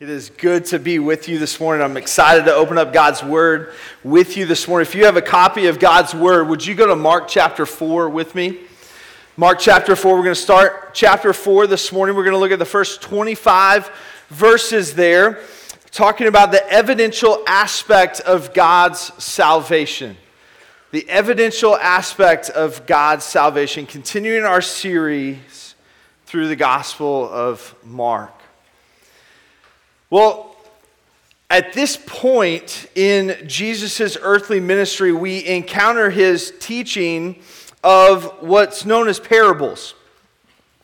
It is good to be with you this morning. I'm excited to open up God's Word with you this morning. If you have a copy of God's Word, would you go to Mark chapter 4 with me? Mark chapter 4, we're going to start chapter 4 this morning. We're going to look at the first 25 verses there, talking about the evidential aspect of God's salvation. The evidential aspect of God's salvation, continuing our series through the Gospel of Mark. Well, at this point in Jesus' earthly ministry, we encounter his teaching of what's known as parables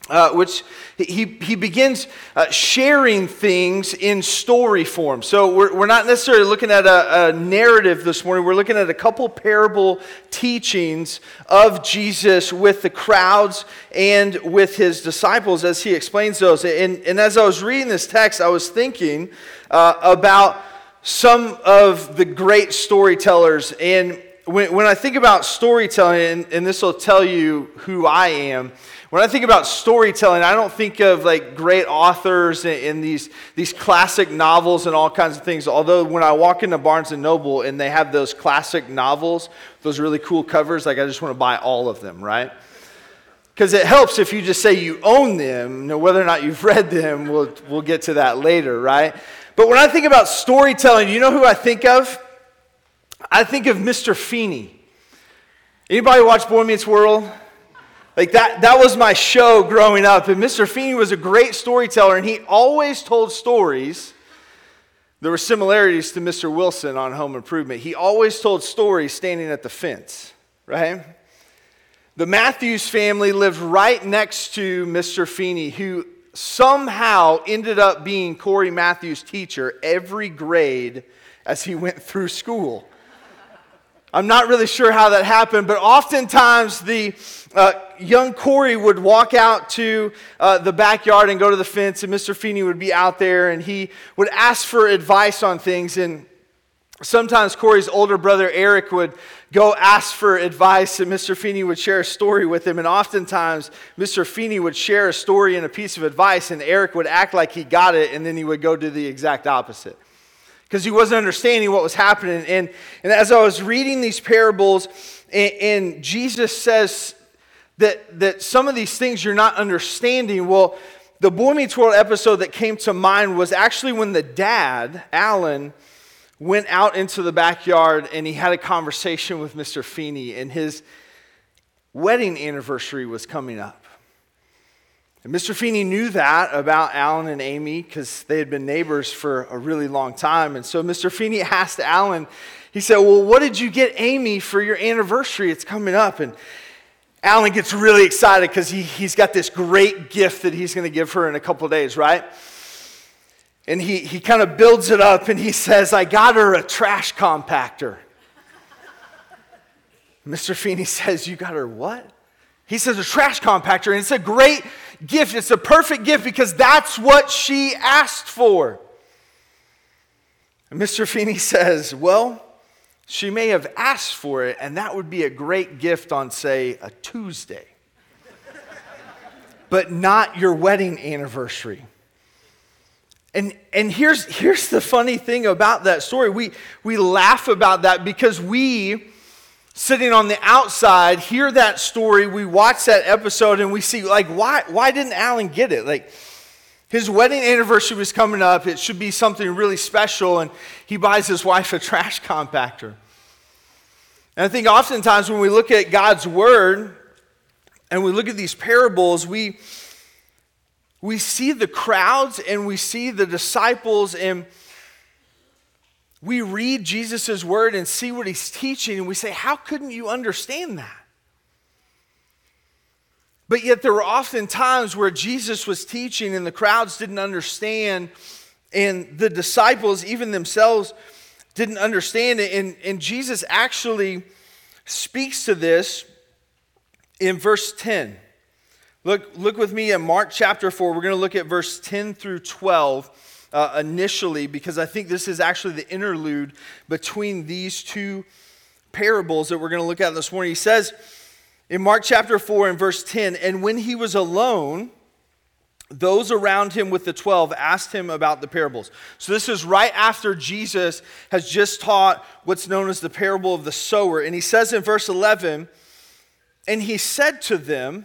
uh, which he, he begins uh, sharing things in story form. So we're, we're not necessarily looking at a, a, narrative this morning. We're looking at a couple parable teachings of Jesus with the crowds and with his disciples as he explains those. And, and as I was reading this text, I was thinking uh, about some of the great storytellers. And when, when I think about storytelling, and, and this will tell you who I am, when I think about storytelling, I don't think of like great authors in, these, these classic novels and all kinds of things. Although when I walk into Barnes and Noble and they have those classic novels, those really cool covers, like I just want to buy all of them, right? Because it helps if you just say you own them. Whether or not you've read them, we'll, we'll get to that later, right? But when I think about storytelling, you know who I think of? I think of Mr. Feeny. Anybody watch Boy Meets World? Like that, that was my show growing up. And Mr. Feeny was a great storyteller, and he always told stories. There were similarities to Mr. Wilson on Home Improvement. He always told stories standing at the fence, right? The Matthews family lived right next to Mr. Feeny, who somehow ended up being Corey Matthews' teacher every grade as he went through school. I'm not really sure how that happened, but oftentimes the uh, young Corey would walk out to uh, the backyard and go to the fence, and Mr. Feeny would be out there and he would ask for advice on things. And sometimes Corey's older brother Eric would go ask for advice, and Mr. Feeny would share a story with him. And oftentimes, Mr. Feeny would share a story and a piece of advice, and Eric would act like he got it, and then he would go do the exact opposite because he wasn't understanding what was happening. And, and as I was reading these parables, and, and, Jesus says that, that some of these things you're not understanding, well, the Boy Meets World episode that came to mind was actually when the dad, Alan, went out into the backyard and he had a conversation with Mr. Feeny, and his wedding anniversary was coming up. And Mr. Feeny knew that about Alan and Amy because they had been neighbors for a really long time. And so Mr. Feeny asked Alan, he said, Well, what did you get Amy for your anniversary? It's coming up. And Alan gets really excited because he, he's got this great gift that he's going to give her in a couple days, right? And he, he kind of builds it up and he says, I got her a trash compactor. Mr. Feeny says, You got her what? He says a trash compactor, and it's a great gift. It's a perfect gift because that's what she asked for. And Mr. Feeny says, Well, she may have asked for it, and that would be a great gift on, say, a Tuesday, but not your wedding anniversary. And, and here's, here's the funny thing about that story. We, we laugh about that because we sitting on the outside hear that story, we watch that episode, and we see, like, why, why didn't Alan get it? Like, his wedding anniversary was coming up. It should be something really special, and he buys his wife a trash compactor. And I think oftentimes when we look at God's word and we look at these parables, we, we see the crowds and we see the disciples, and we read Jesus' word and see what he's teaching, and we say, How couldn't you understand that? But yet, there were often times where Jesus was teaching and the crowds didn't understand, and the disciples, even themselves, didn't understand it. And, and Jesus actually speaks to this in verse 10. Look, look with me at Mark chapter 4. We're going to look at verse 10 through 12 uh, initially because I think this is actually the interlude between these two parables that we're going to look at this morning. He says in Mark chapter 4 and verse 10, and when he was alone, those around him with the 12 asked him about the parables. So, this is right after Jesus has just taught what's known as the parable of the sower. And he says in verse 11, And he said to them,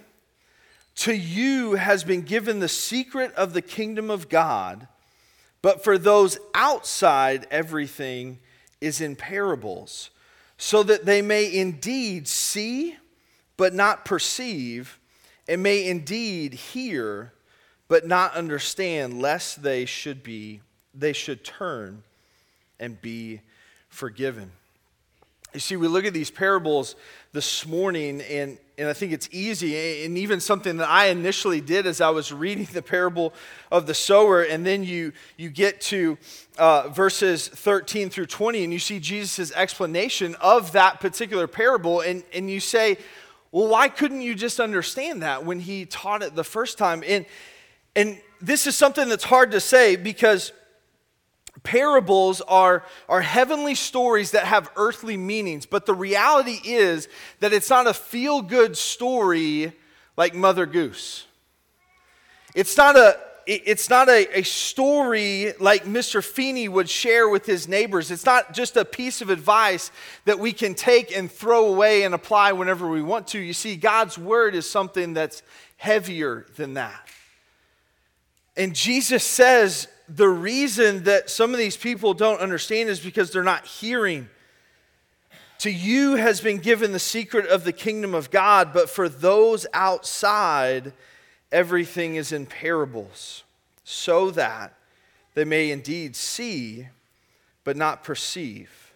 To you has been given the secret of the kingdom of God, but for those outside, everything is in parables, so that they may indeed see, but not perceive, and may indeed hear but not understand, lest they should be, they should turn and be forgiven. You see, we look at these parables this morning, and, and I think it's easy, and even something that I initially did as I was reading the parable of the sower, and then you, you get to uh, verses 13 through 20, and you see Jesus' explanation of that particular parable, and, and you say, well, why couldn't you just understand that when he taught it the first time? And, and this is something that's hard to say because parables are, are heavenly stories that have earthly meanings. But the reality is that it's not a feel good story like Mother Goose. It's not a it's not a, a story like Mr. Feeny would share with his neighbors. It's not just a piece of advice that we can take and throw away and apply whenever we want to. You see, God's word is something that's heavier than that. And Jesus says the reason that some of these people don't understand is because they're not hearing. To you has been given the secret of the kingdom of God, but for those outside, everything is in parables, so that they may indeed see, but not perceive,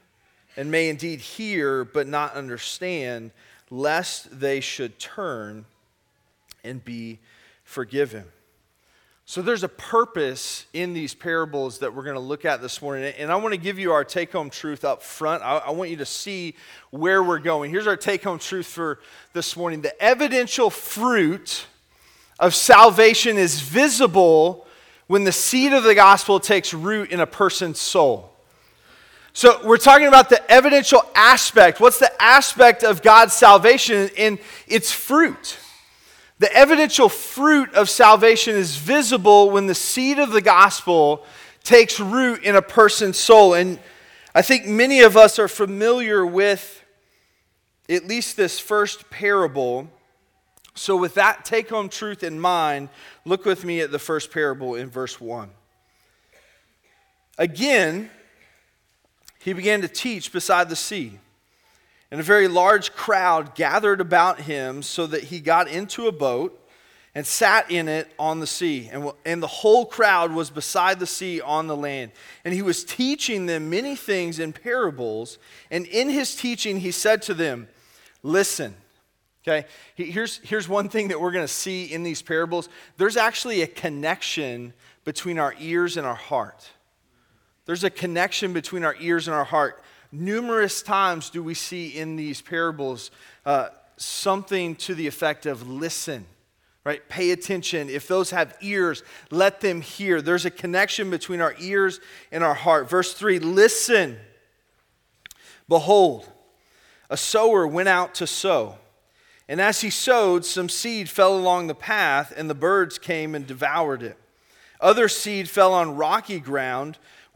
and may indeed hear, but not understand, lest they should turn and be forgiven. So there's a purpose in these parables that we're going to look at this morning. And I want to give you our take home truth up front. I, I, want you to see where we're going. Here's our take home truth for this morning the evidential fruit of salvation is visible when the seed of the gospel takes root in a person's soul. So we're talking about the evidential aspect. What's the aspect of God's salvation? And it's fruit. The evidential fruit of salvation is visible when the seed of the gospel takes root in a person's soul. And I think many of us are familiar with at least this first parable. So, with that take home truth in mind, look with me at the first parable in verse 1. Again, he began to teach beside the sea. And a very large crowd gathered about him so that he got into a boat and sat in it on the sea. And, and the whole crowd was beside the sea on the land. And he was teaching them many things in parables. And in his teaching, he said to them, Listen. Okay, here's, here's one thing that we're going to see in these parables there's actually a connection between our ears and our heart. There's a connection between our ears and our heart numerous times do we see in these parables uh, something to the effect of listen right? Pay attention. If those have ears let them hear. There's a connection between our ears and our heart. Verse 3 listen. Behold a sower went out to sow. And as he sowed some seed fell along the path and the birds came and devoured it. Other seed fell on rocky ground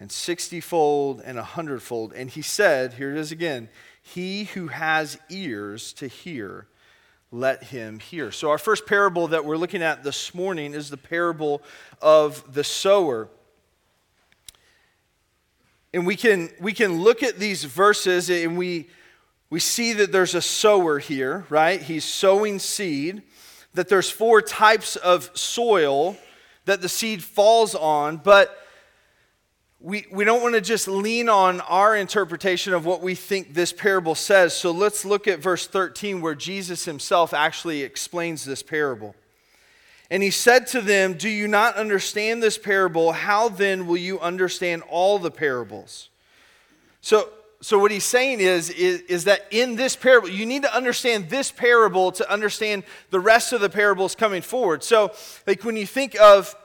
and sixtyfold and a hundredfold. And he said, here it is again, he who has ears to hear, let him hear. So, our first parable that we're looking at this morning is the parable of the sower. And we can, we can look at these verses and we, we see that there's a sower here, right? He's sowing seed, that there's four types of soil that the seed falls on, but we, we don't want to just lean on our interpretation of what we think this parable says. So let's look at verse 13 where Jesus himself actually explains this parable. And he said to them, Do you not understand this parable? How then will you understand all the parables? So, so what he's saying is, is, is that in this parable, you need to understand this parable to understand the rest of the parables coming forward. So, like when you think of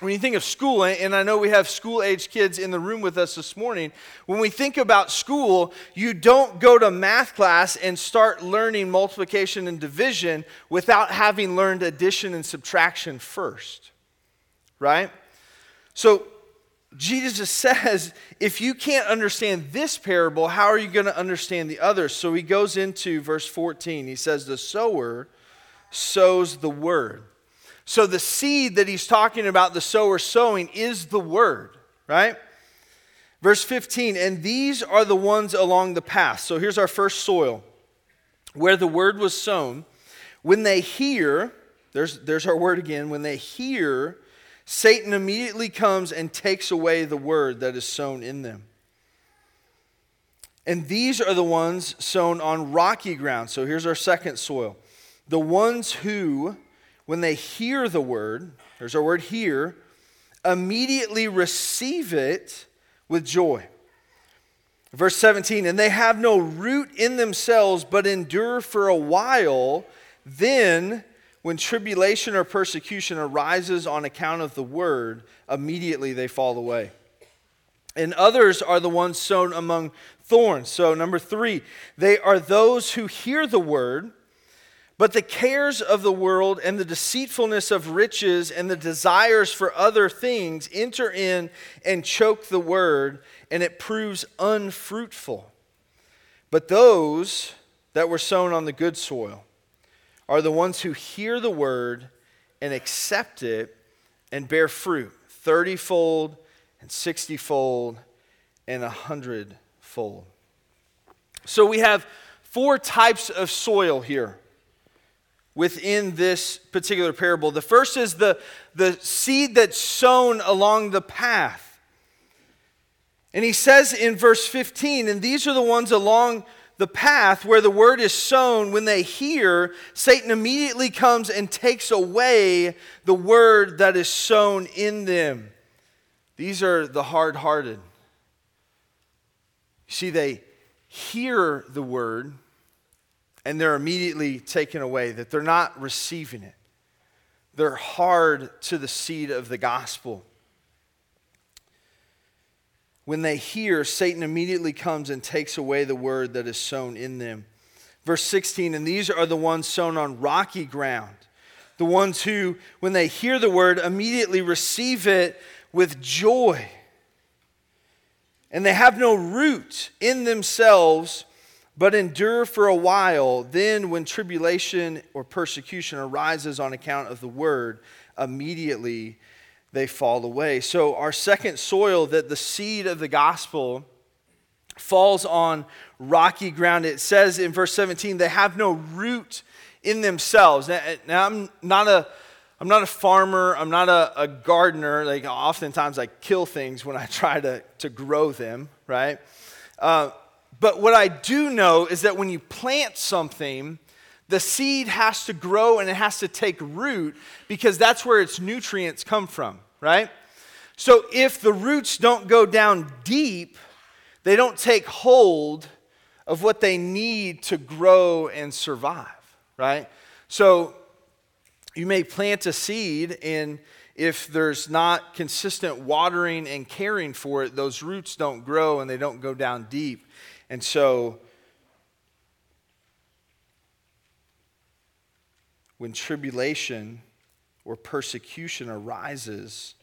when you think of school, and I know we have school age kids in the room with us this morning, when we think about school, you don't go to math class and start learning multiplication and division without having learned addition and subtraction first, right? So Jesus says, if you can't understand this parable, how are you going to understand the others? So he goes into verse 14. He says, The sower sows the word. So the seed that he's talking about, the sower sowing, is the word, right? Verse 15, and these are the ones along the path. So here's our first soil where the word was sown. When they hear, there's, there's our word again, when they hear, Satan immediately comes and takes away the word that is sown in them. And these are the ones sown on rocky ground. So here's our second soil. The ones who when they hear the word, there's our word hear, immediately receive it with joy. Verse 17, and they have no root in themselves, but endure for a while. Then, when tribulation or persecution arises on account of the word, immediately they fall away. And others are the ones sown among thorns. So, number three, they are those who hear the word but the cares of the world and the deceitfulness of riches and the desires for other things enter in and choke the word, and it proves unfruitful. But those that were sown on the good soil are the ones who hear the word and accept it and bear fruit thirtyfold and sixtyfold and a hundredfold. So we have four types of soil here within this particular parable. The first is the, the seed that's sown along the path. And he says in verse 15, and these are the ones along the path where the word is sown. When they hear, Satan immediately comes and takes away the word that is sown in them. These are the hard hearted. See, they hear the word and they're immediately taken away, that they're not receiving it. They're hard to the seed of the gospel. When they hear, Satan immediately comes and takes away the word that is sown in them. Verse 16, and these are the ones sown on rocky ground, the ones who, when they hear the word, immediately receive it with joy. And they have no root in themselves but endure for a while. Then, when tribulation or persecution arises on account of the word, immediately they fall away. So, our second soil that the seed of the gospel falls on rocky ground. It says in verse 17, they have no root in themselves. Now, now I'm not a I'm not a farmer. I'm not a, a, gardener. Like oftentimes I kill things when I try to, to grow them, right? Uh, but what I do know is that when you plant something, the seed has to grow and it has to take root because that's where its nutrients come from, right? So if the roots don't go down deep, they don't take hold of what they need to grow and survive, right? So you may plant a seed and if there's not consistent watering and caring for it, those roots don't grow and they don't go down deep. And so, when tribulation or persecution arises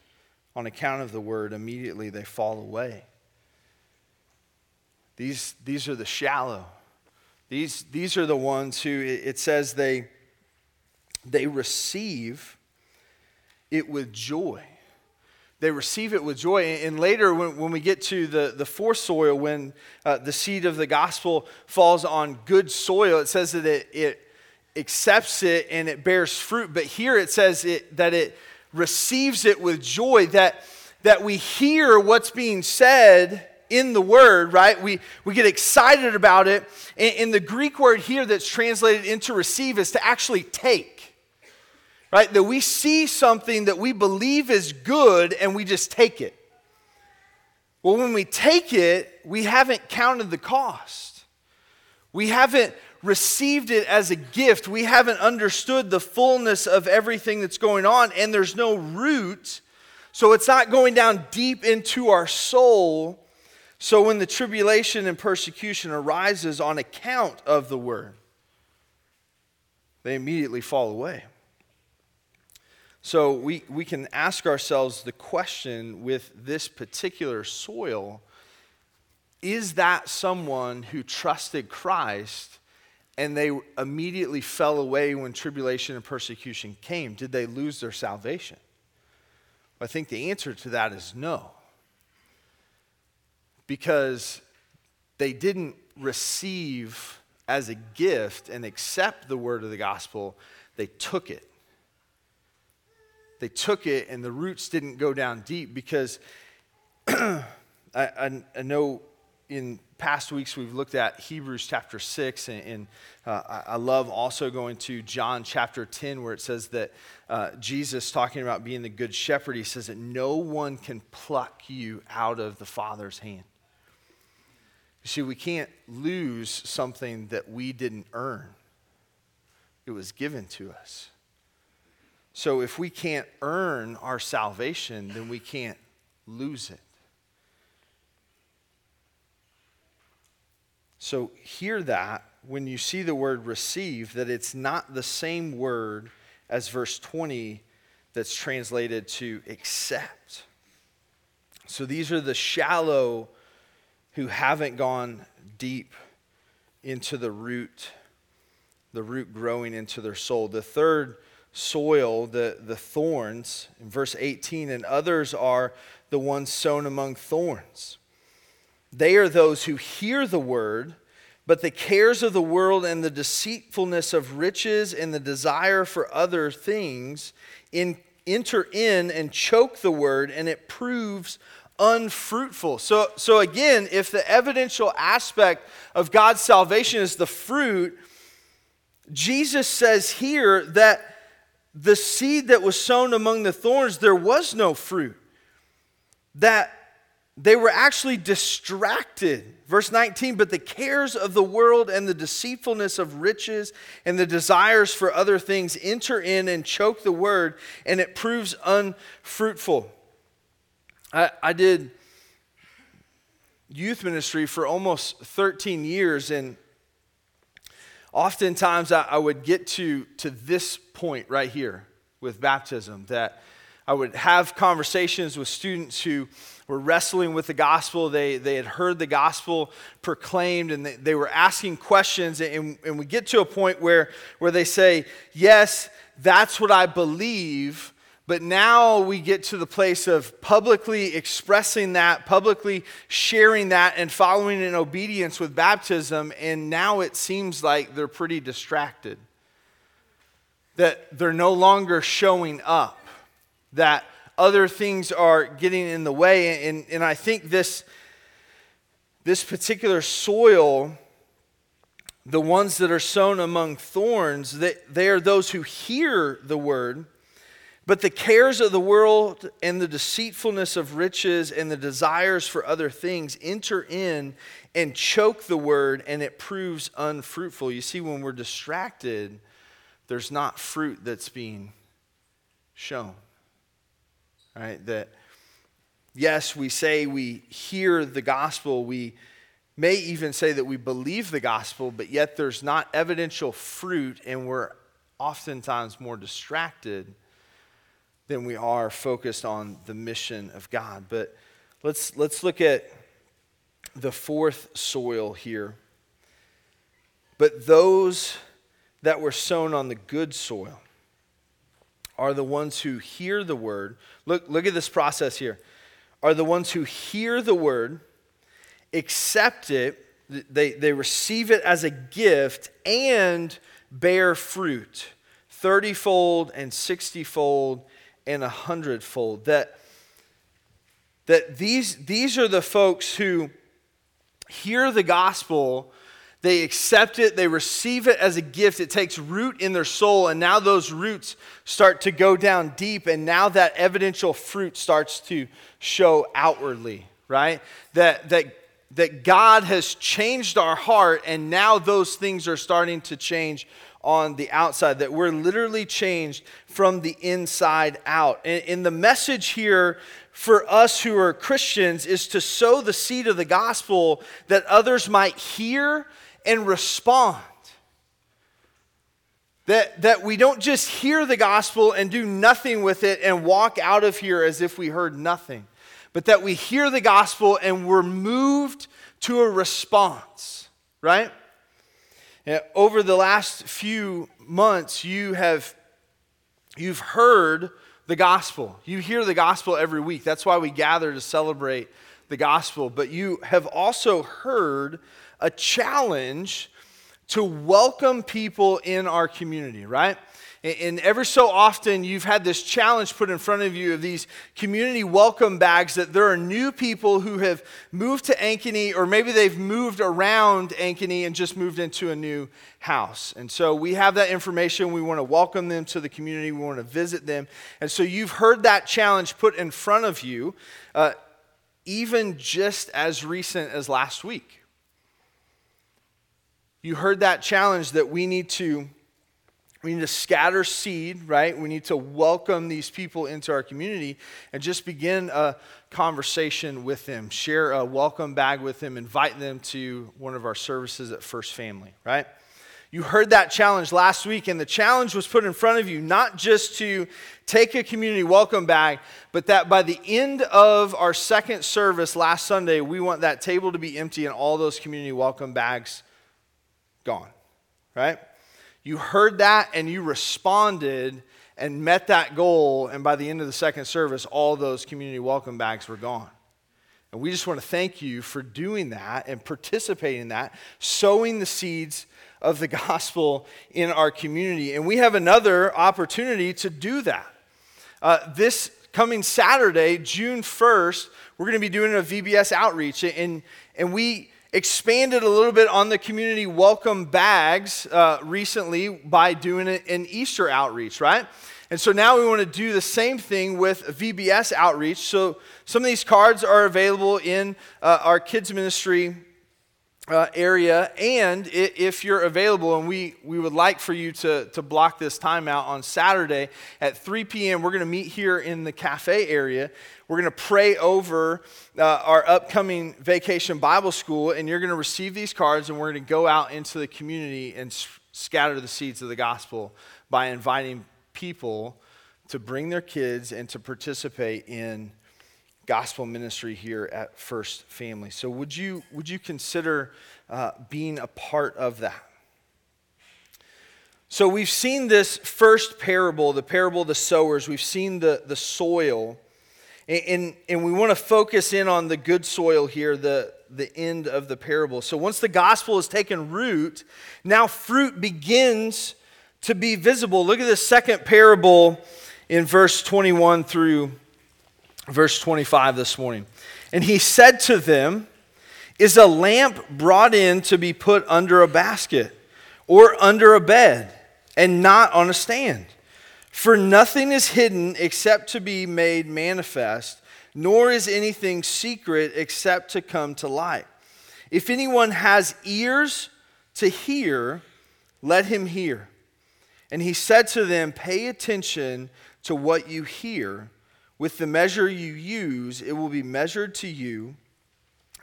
on account of the word, immediately they fall away. These, these are the shallow. These, these are the ones who it says they, they receive it with joy they receive it with joy. And later, when, when we get to the, the fourth soil, when uh, the seed of the gospel falls on good soil, it says that it, it accepts it and it bears fruit. But here it says it, that it receives it with joy, that, that we hear what's being said in the word, right? We, we get excited about it. And, and the Greek word here that's translated into receive is to actually take right? That we see something that we believe is good and we just take it. Well, when we take it, we haven't counted the cost. We haven't received it as a gift. We haven't understood the fullness of everything that's going on, and there's no root. So it's not going down deep into our soul. So when the tribulation and persecution arises on account of the word, they immediately fall away. So we, we can ask ourselves the question with this particular soil is that someone who trusted Christ and they immediately fell away when tribulation and persecution came? Did they lose their salvation? I think the answer to that is no. Because they didn't receive as a gift and accept the word of the gospel, they took it they took it and the roots didn't go down deep because I, I, I, know in past weeks we've looked at Hebrews chapter 6, and, and uh, I love also going to John chapter 10, where it says that uh, Jesus, talking about being the good shepherd, he says that no one can pluck you out of the Father's hand. You see, we can't lose something that we didn't earn, it was given to us. So if we can't earn our salvation, then we can't lose it. So hear that when you see the word receive, that it's not the same word as verse 20 that's translated to accept. So these are the shallow who haven't gone deep into the root, the root growing into their soul. The third soil, the, the thorns, in verse 18, and others are the ones sown among thorns. They are those who hear the word, but the cares of the world and the deceitfulness of riches and the desire for other things in, enter in and choke the word, and it proves unfruitful. So, so again, if the evidential aspect of God's salvation is the fruit, Jesus says here that the seed that was sown among the thorns, there was no fruit. That they were actually distracted. Verse 19, but the cares of the world and the deceitfulness of riches and the desires for other things enter in and choke the word, and it proves unfruitful. I, I did youth ministry for almost 13 years, and oftentimes I, I would get to, to this point right here with baptism that I would have conversations with students who were wrestling with the gospel. They, they had heard the gospel proclaimed and they, they were asking questions. And, and we get to a point where, where they say, Yes, that's what I believe. But now we get to the place of publicly expressing that, publicly sharing that, and following in obedience with baptism. And now it seems like they're pretty distracted. That they're no longer showing up, that other things are getting in the way. And, and I think this, this particular soil, the ones that are sown among thorns, they, they are those who hear the word but the cares of the world and the deceitfulness of riches and the desires for other things enter in and choke the word, and it proves unfruitful. You see, when we're distracted, there's not fruit that's being shown. Right? That, yes, we say we hear the gospel, we may even say that we believe the gospel, but yet there's not evidential fruit, and we're oftentimes more distracted than we are focused on the mission of God. But let's, let's look at the fourth soil here. But those that were sown on the good soil are the ones who hear the word. Look, look at this process here. Are the ones who hear the word, accept it, they, they receive it as a gift, and bear fruit 30 fold and 60 fold and a hundredfold. That, that these, these are the folks who hear the gospel, They accept it, they receive it as a gift. It takes root in their soul, and now those roots start to go down deep, and now that evidential fruit starts to show outwardly, right? That, that, that God has changed our heart, and now those things are starting to change on the outside, that we're literally changed from the inside out. And, and the message here for us who are Christians is to sow the seed of the gospel that others might hear and respond. That, that we don't just hear the gospel and do nothing with it and walk out of here as if we heard nothing, but that we hear the gospel and we're moved to a response, right? Eh, over the last few months, you have you've heard the gospel. You hear the gospel every week. That's why we gather to celebrate the gospel. But you have also heard a challenge to welcome people in our community, right? And ever so often, you've had this challenge put in front of you of these community welcome bags that there are new people who have moved to Ankeny, or maybe they've moved around Ankeny and just moved into a new house. And so we have that information. We want to welcome them to the community, we want to visit them. And so you've heard that challenge put in front of you, uh, even just as recent as last week. You heard that challenge that we need to we need to scatter seed, right? We need to welcome these people into our community and just begin a conversation with them. Share a welcome bag with them, invite them to one of our services at First Family, right? You heard that challenge last week, and the challenge was put in front of you not just to take a community welcome bag, but that by the end of our second service last Sunday, we want that table to be empty and all those community welcome bags gone, right? You heard that and you responded and met that goal. And by the end of the second service, all those community welcome bags were gone. And we just want to thank you for doing that and participating in that, sowing the seeds of the gospel in our community. And we have another opportunity to do that. Uh, this coming Saturday, June 1st, we're going to be doing a VBS outreach. And, and we expanded a little bit on the community welcome bags uh, recently by doing an Easter outreach, right? And so now we want to do the same thing with VBS outreach. So some of these cards are available in uh, our kids' ministry uh, area. And if you're available, and we, we would like for you to, to block this time out on Saturday at 3 p.m., we're going to meet here in the cafe area. We're going to pray over uh, our upcoming vacation Bible school, and you're going to receive these cards, and we're going to go out into the community and s- scatter the seeds of the gospel by inviting people to bring their kids and to participate in gospel ministry here at First Family. So, would you, would you consider uh, being a part of that? So, we've seen this first parable, the parable of the sowers, we've seen the, the soil, and, and, and we want to focus in on the good soil here, the, the end of the parable. So, once the gospel has taken root, now fruit begins to be visible. Look at the second parable in verse 21 through verse 25 this morning. And he said to them, Is a lamp brought in to be put under a basket or under a bed and not on a stand? For nothing is hidden except to be made manifest, nor is anything secret except to come to light. If anyone has ears to hear, let him hear. And he said to them, Pay attention to what you hear. With the measure you use, it will be measured to you,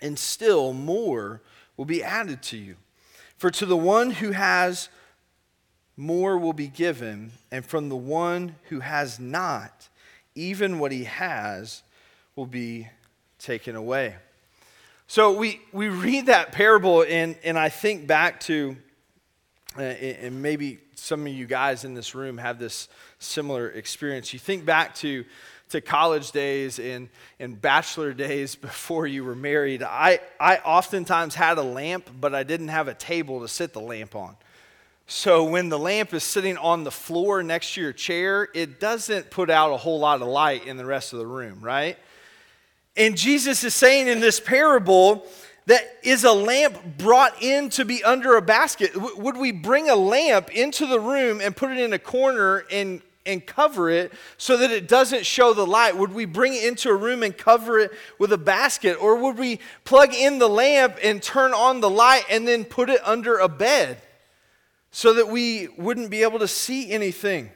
and still more will be added to you. For to the one who has, more will be given, and from the one who has not, even what he has will be taken away. So we, we read that parable, and, and I think back to, uh, and maybe some of you guys in this room have this similar experience. You think back to to college days and, and bachelor days before you were married, I, I oftentimes had a lamp, but I didn't have a table to sit the lamp on. So when the lamp is sitting on the floor next to your chair, it doesn't put out a whole lot of light in the rest of the room, right? And Jesus is saying in this parable that is a lamp brought in to be under a basket? would we bring a lamp into the room and put it in a corner and, and cover it so that it doesn't show the light? Would we bring it into a room and cover it with a basket? Or would we plug in the lamp and turn on the light and then put it under a bed so that we wouldn't be able to see anything?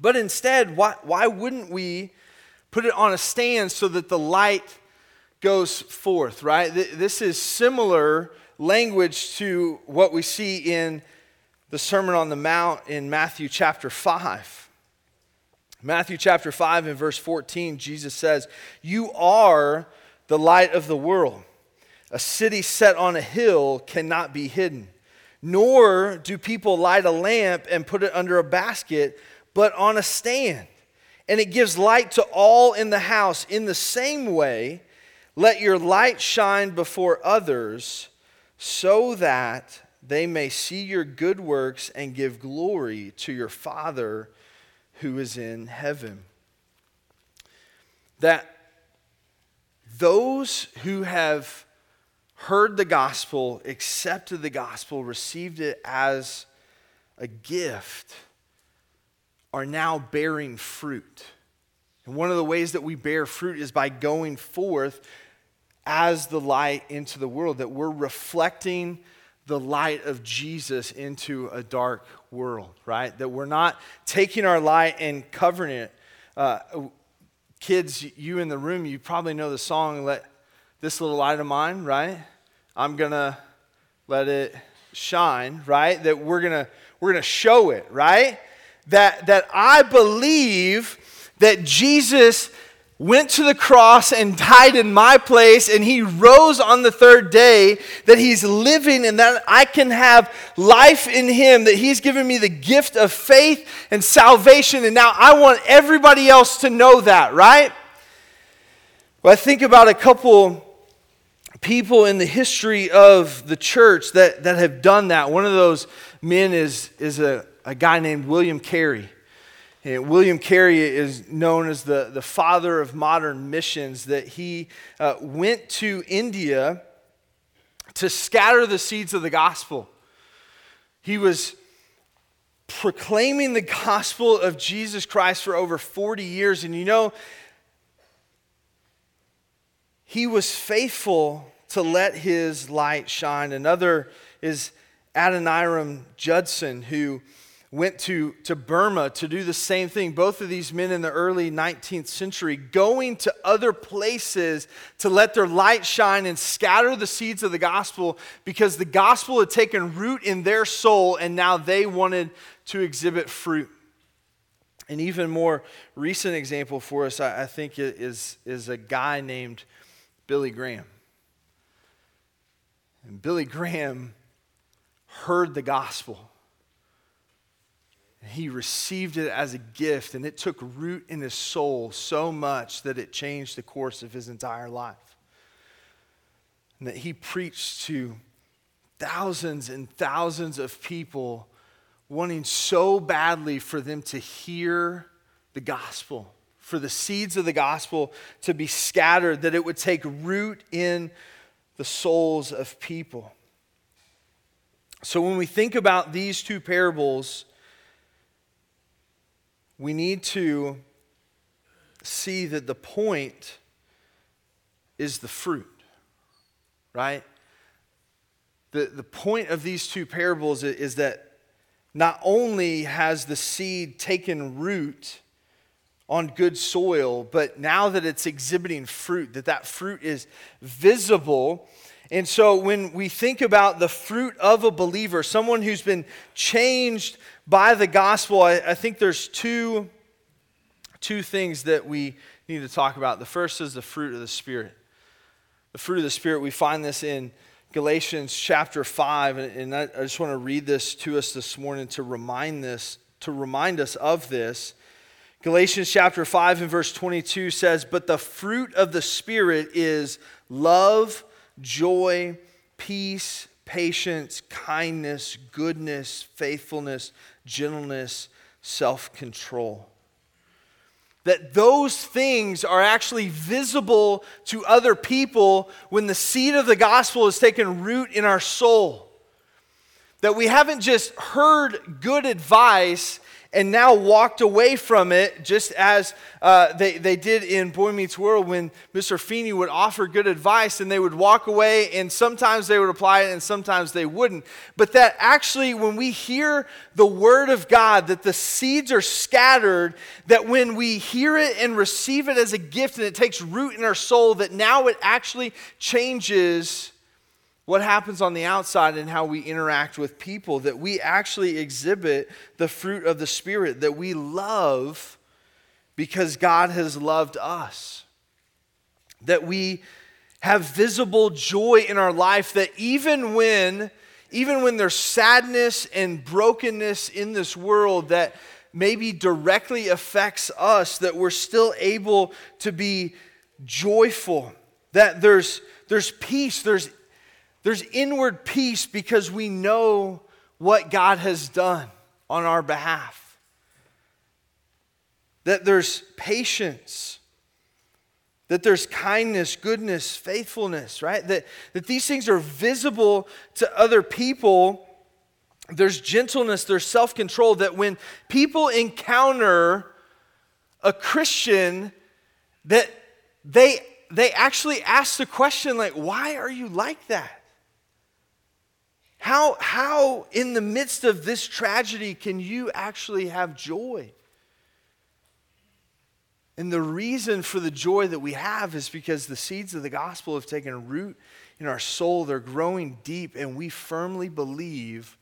But instead, why, why wouldn't we put it on a stand so that the light goes forth, right? This is similar language to what we see in the Sermon on the Mount in Matthew chapter 5. Matthew chapter 5 and verse 14, Jesus says, You are the light of the world. A city set on a hill cannot be hidden. Nor do people light a lamp and put it under a basket but on a stand. And it gives light to all in the house. In the same way, let your light shine before others so that they may see your good works and give glory to your Father who is in heaven. That those who have heard the gospel, accepted the gospel, received it as a gift are now bearing fruit. And one of the ways that we bear fruit is by going forth as the light into the world, that we're reflecting the light of Jesus into a dark world, right? That we're not taking our light and covering it. Uh, kids, you in the room, you probably know the song, Let This Little Light of Mine, right? I'm going to let it shine, right? That we're going to we're going to show it, right? that, that I believe that Jesus went to the cross and died in my place and he rose on the third day, that he's living and that I can have life in him, that he's given me the gift of faith and salvation. And now I want everybody else to know that, right? Well, I think about a couple people in the history of the church that, that have done that. One of those men is, is a a guy named William Carey. William Carey is known as the, the father of modern missions, that he uh, went to India to scatter the seeds of the gospel. He was proclaiming the gospel of Jesus Christ for over 40 years. And you know, he was faithful to let his light shine. Another is Adoniram Judson, who went to, to Burma to do the same thing. Both of these men in the early 19th century going to other places to let their light shine and scatter the seeds of the gospel because the gospel had taken root in their soul and now they wanted to exhibit fruit. An even more recent example for us, I, I think, is, is a guy named Billy Graham. And Billy Graham heard the gospel he received it as a gift, and it took root in his soul so much that it changed the course of his entire life. And that he preached to thousands and thousands of people, wanting so badly for them to hear the gospel, for the seeds of the gospel to be scattered, that it would take root in the souls of people. So when we think about these two parables, we need to see that the point is the fruit, right? The, the point of these two parables is that not only has the seed taken root on good soil, but now that it's exhibiting fruit, that that fruit is visible. And so when we think about the fruit of a believer, someone who's been changed by the gospel, I, I think there's two, two things that we need to talk about. The first is the fruit of the Spirit. The fruit of the Spirit, we find this in Galatians chapter 5, and I, just want to read this to us this morning to remind this, to remind us of this. Galatians chapter 5 and verse 22 says, But the fruit of the Spirit is love, joy, peace, patience, kindness, goodness, faithfulness, gentleness, self control. that those things are actually visible to other people when the seed of the gospel has taken root in our soul. That we haven't just heard good advice and now walked away from it, just as uh, they, they did in Boy Meets World when Mr. Feeny would offer good advice and they would walk away, and sometimes they would apply it and sometimes they wouldn't. But that actually, when we hear the Word of God, that the seeds are scattered, that when we hear it and receive it as a gift and it takes root in our soul, that now it actually changes what happens on the outside and how we interact with people, that we actually exhibit the fruit of the Spirit, that we love because God has loved us, that we have visible joy in our life, that even when even when there's sadness and brokenness in this world that maybe directly affects us, that we're still able to be joyful, that there's, there's peace, there's there's inward peace because we know what God has done on our behalf. That there's patience. That there's kindness, goodness, faithfulness, right? That, that these things are visible to other people. There's gentleness, there's self control. That when people encounter a Christian, that they, they actually ask the question, like, why are you like that? How, how, in the midst of this tragedy, can you actually have joy? And the reason for the joy that we have is because the seeds of the gospel have taken root in our soul. They're growing deep, and we firmly believe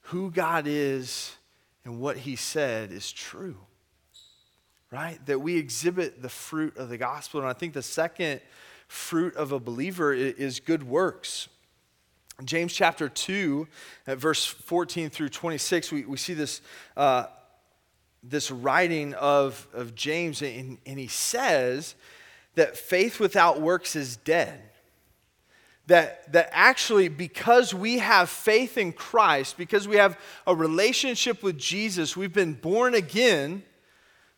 who God is and what He said is true. Right? That we exhibit the fruit of the gospel. And I think the second fruit of a believer is good works. James chapter 2, at verse 14 through 26, we, we see this, uh, this writing of, of James, and, and he says that faith without works is dead. That, that actually, because we have faith in Christ, because we have a relationship with Jesus, we've been born again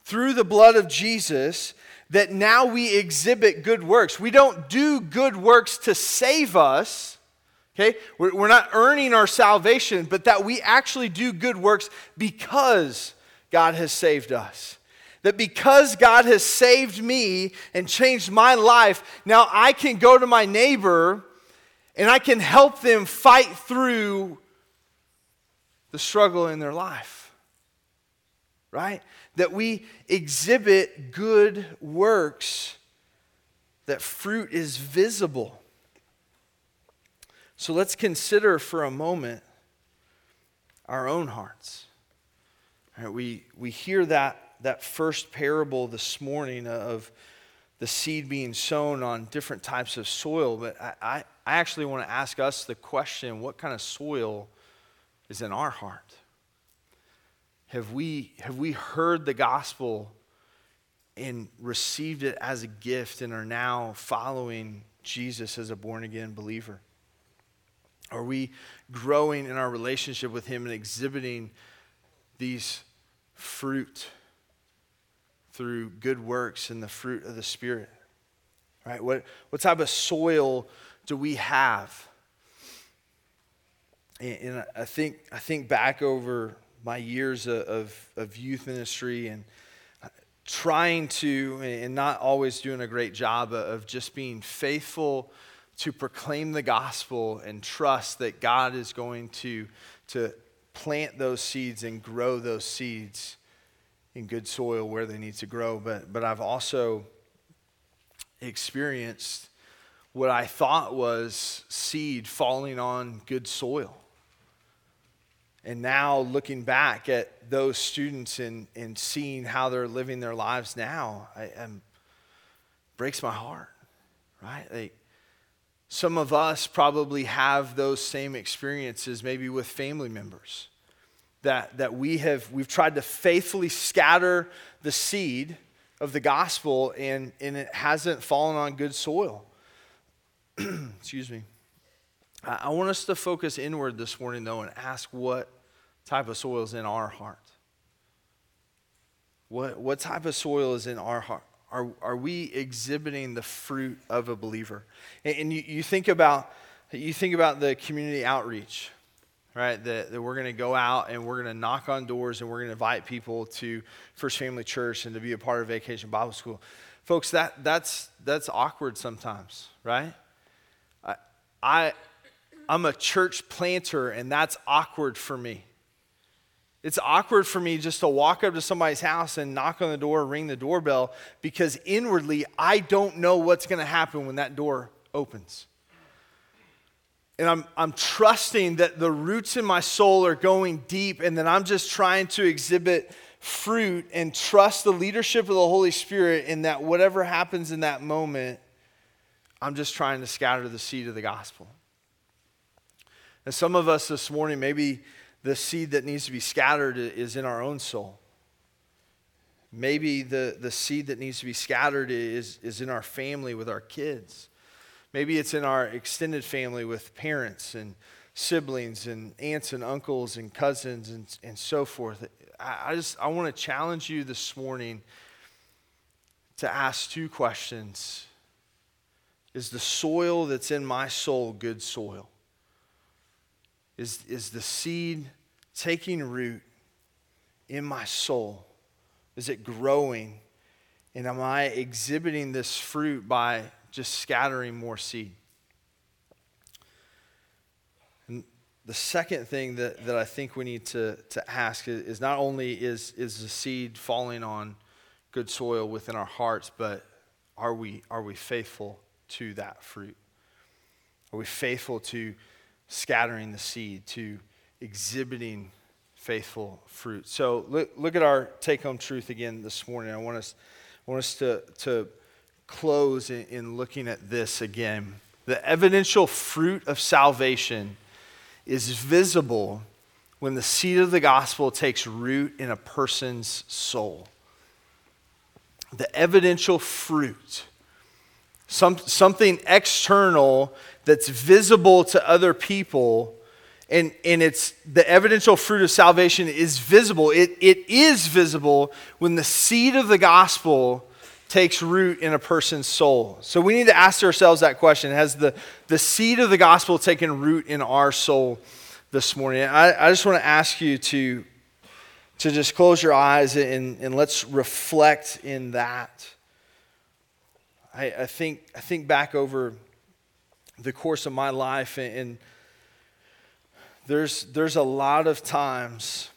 through the blood of Jesus, that now we exhibit good works. We don't do good works to save us Okay? We're, we're not earning our salvation, but that we actually do good works because God has saved us. That because God has saved me and changed my life, now I can go to my neighbor and I can help them fight through the struggle in their life. Right? That we exhibit good works, that fruit is visible. So let's consider for a moment our own hearts. Right, we, we hear that, that first parable this morning of the seed being sown on different types of soil, but I, I, I actually want to ask us the question what kind of soil is in our heart? Have we, have we heard the gospel and received it as a gift and are now following Jesus as a born again believer? Are we growing in our relationship with Him and exhibiting these fruit through good works and the fruit of the Spirit? Right? What, what type of soil do we have? And, and I, think, I think back over my years of, of youth ministry and trying to, and not always doing a great job of just being faithful to proclaim the gospel and trust that God is going to, to plant those seeds and grow those seeds in good soil where they need to grow. But, but I've also experienced what I thought was seed falling on good soil. And now looking back at those students and, and seeing how they're living their lives now, I, am breaks my heart, right? Like, some of us probably have those same experiences, maybe with family members. That, that we have we've tried to faithfully scatter the seed of the gospel and, and it hasn't fallen on good soil. Excuse me. I, I want us to focus inward this morning though and ask what type of soil is in our heart. What, what type of soil is in our heart? Are, are we exhibiting the fruit of a believer? And, and you, you, think about, you think about the community outreach, right? That, that we're going to go out and we're going to knock on doors and we're going to invite people to First Family Church and to be a part of Vacation Bible School. Folks, that, that's, that's awkward sometimes, right? I, I, I'm a church planter and that's awkward for me. It's awkward for me just to walk up to somebody's house and knock on the door, ring the doorbell, because inwardly I don't know what's going to happen when that door opens. And I'm, I'm trusting that the roots in my soul are going deep, and that I'm just trying to exhibit fruit and trust the leadership of the Holy Spirit, in that whatever happens in that moment, I'm just trying to scatter the seed of the gospel. And some of us this morning, maybe the seed that needs to be scattered is in our own soul. Maybe the, the seed that needs to be scattered is, is in our family with our kids. Maybe it's in our extended family with parents and siblings and aunts and uncles and cousins and, and so forth. I, I just I want to challenge you this morning to ask two questions. Is the soil that's in my soul good soil? Is, is the seed taking root in my soul? Is it growing? And am I exhibiting this fruit by just scattering more seed? And the second thing that, that I think we need to, to ask is, is not only is, is the seed falling on good soil within our hearts, but are we, are we faithful to that fruit? Are we faithful to scattering the seed to exhibiting faithful fruit. So look, look at our take home truth again this morning. I want us, I want us to, to close in, in looking at this again. The evidential fruit of salvation is visible when the seed of the gospel takes root in a person's soul. The evidential fruit, some, something external that's visible to other people and, and it's the evidential fruit of salvation is visible. It, it is visible when the seed of the gospel takes root in a person's soul. So we need to ask ourselves that question. Has the, the seed of the gospel taken root in our soul this morning? I, I just want to ask you to to just close your eyes and, and let's reflect in that I, I think i think back over the course of my life and there's there's a lot of times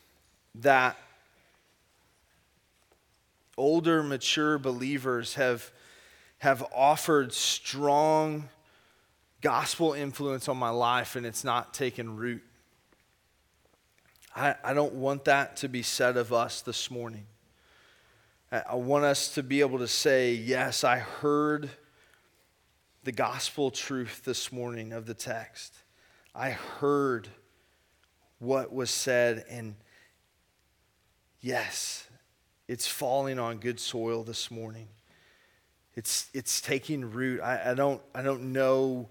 that older mature believers have have offered strong gospel influence on my life and it's not taken root. I, I don't want that to be said of us this morning I want us to be able to say yes i heard the gospel truth this morning of the text. I heard what was said, and yes, it's falling on good soil this morning. It's, it's taking root. I, I, don't, I don't know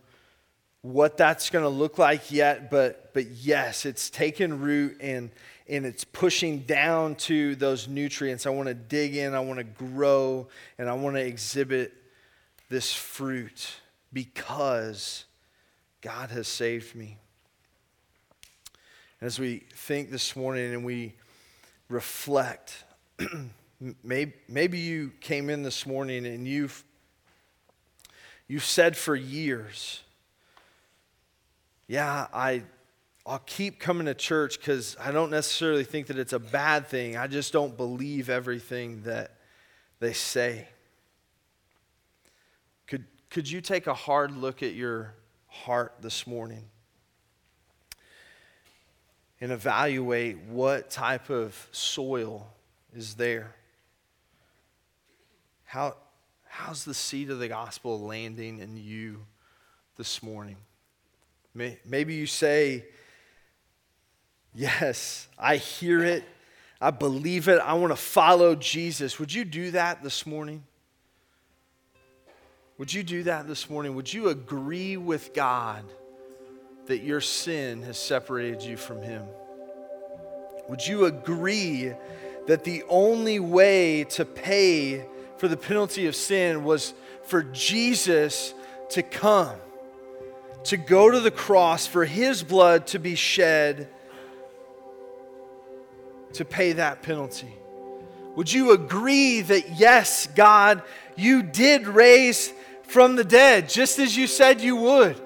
what that's going to look like yet, but, but yes, it's taken root and, and it's pushing down to those nutrients. I want to dig in, I want to grow, and I want to exhibit this fruit because God has saved me. As we think this morning and we reflect, maybe, maybe you came in this morning and you've, you've said for years, yeah, I, I'll keep coming to church because I don't necessarily think that it's a bad thing. I just don't believe everything that they say. Could could you take a hard look at your heart this morning and evaluate what type of soil is there? How, how's the seed of the gospel landing in you this morning? Maybe you say, Yes, I hear it. I believe it. I want to follow Jesus. Would you do that this morning? Would you do that this morning? Would you agree with God that your sin has separated you from Him? Would you agree that the only way to pay for the penalty of sin was for Jesus to come, to go to the cross, for his blood to be shed to pay that penalty. Would you agree that, yes, God, you did raise from the dead, just as you said you would?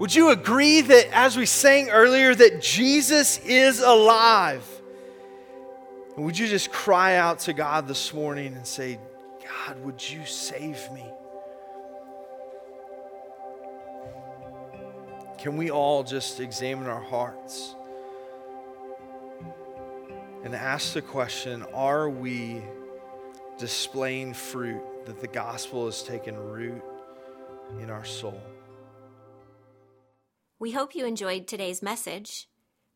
Would you agree that, as we sang earlier, that Jesus is alive? And would you just cry out to God this morning and say, God, would you save me? Can we all just examine our hearts and ask the question Are we displaying fruit that the gospel has taken root in our soul? We hope you enjoyed today's message.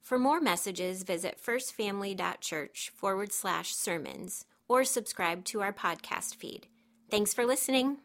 For more messages, visit firstfamily.church forward slash sermons or subscribe to our podcast feed. Thanks for listening.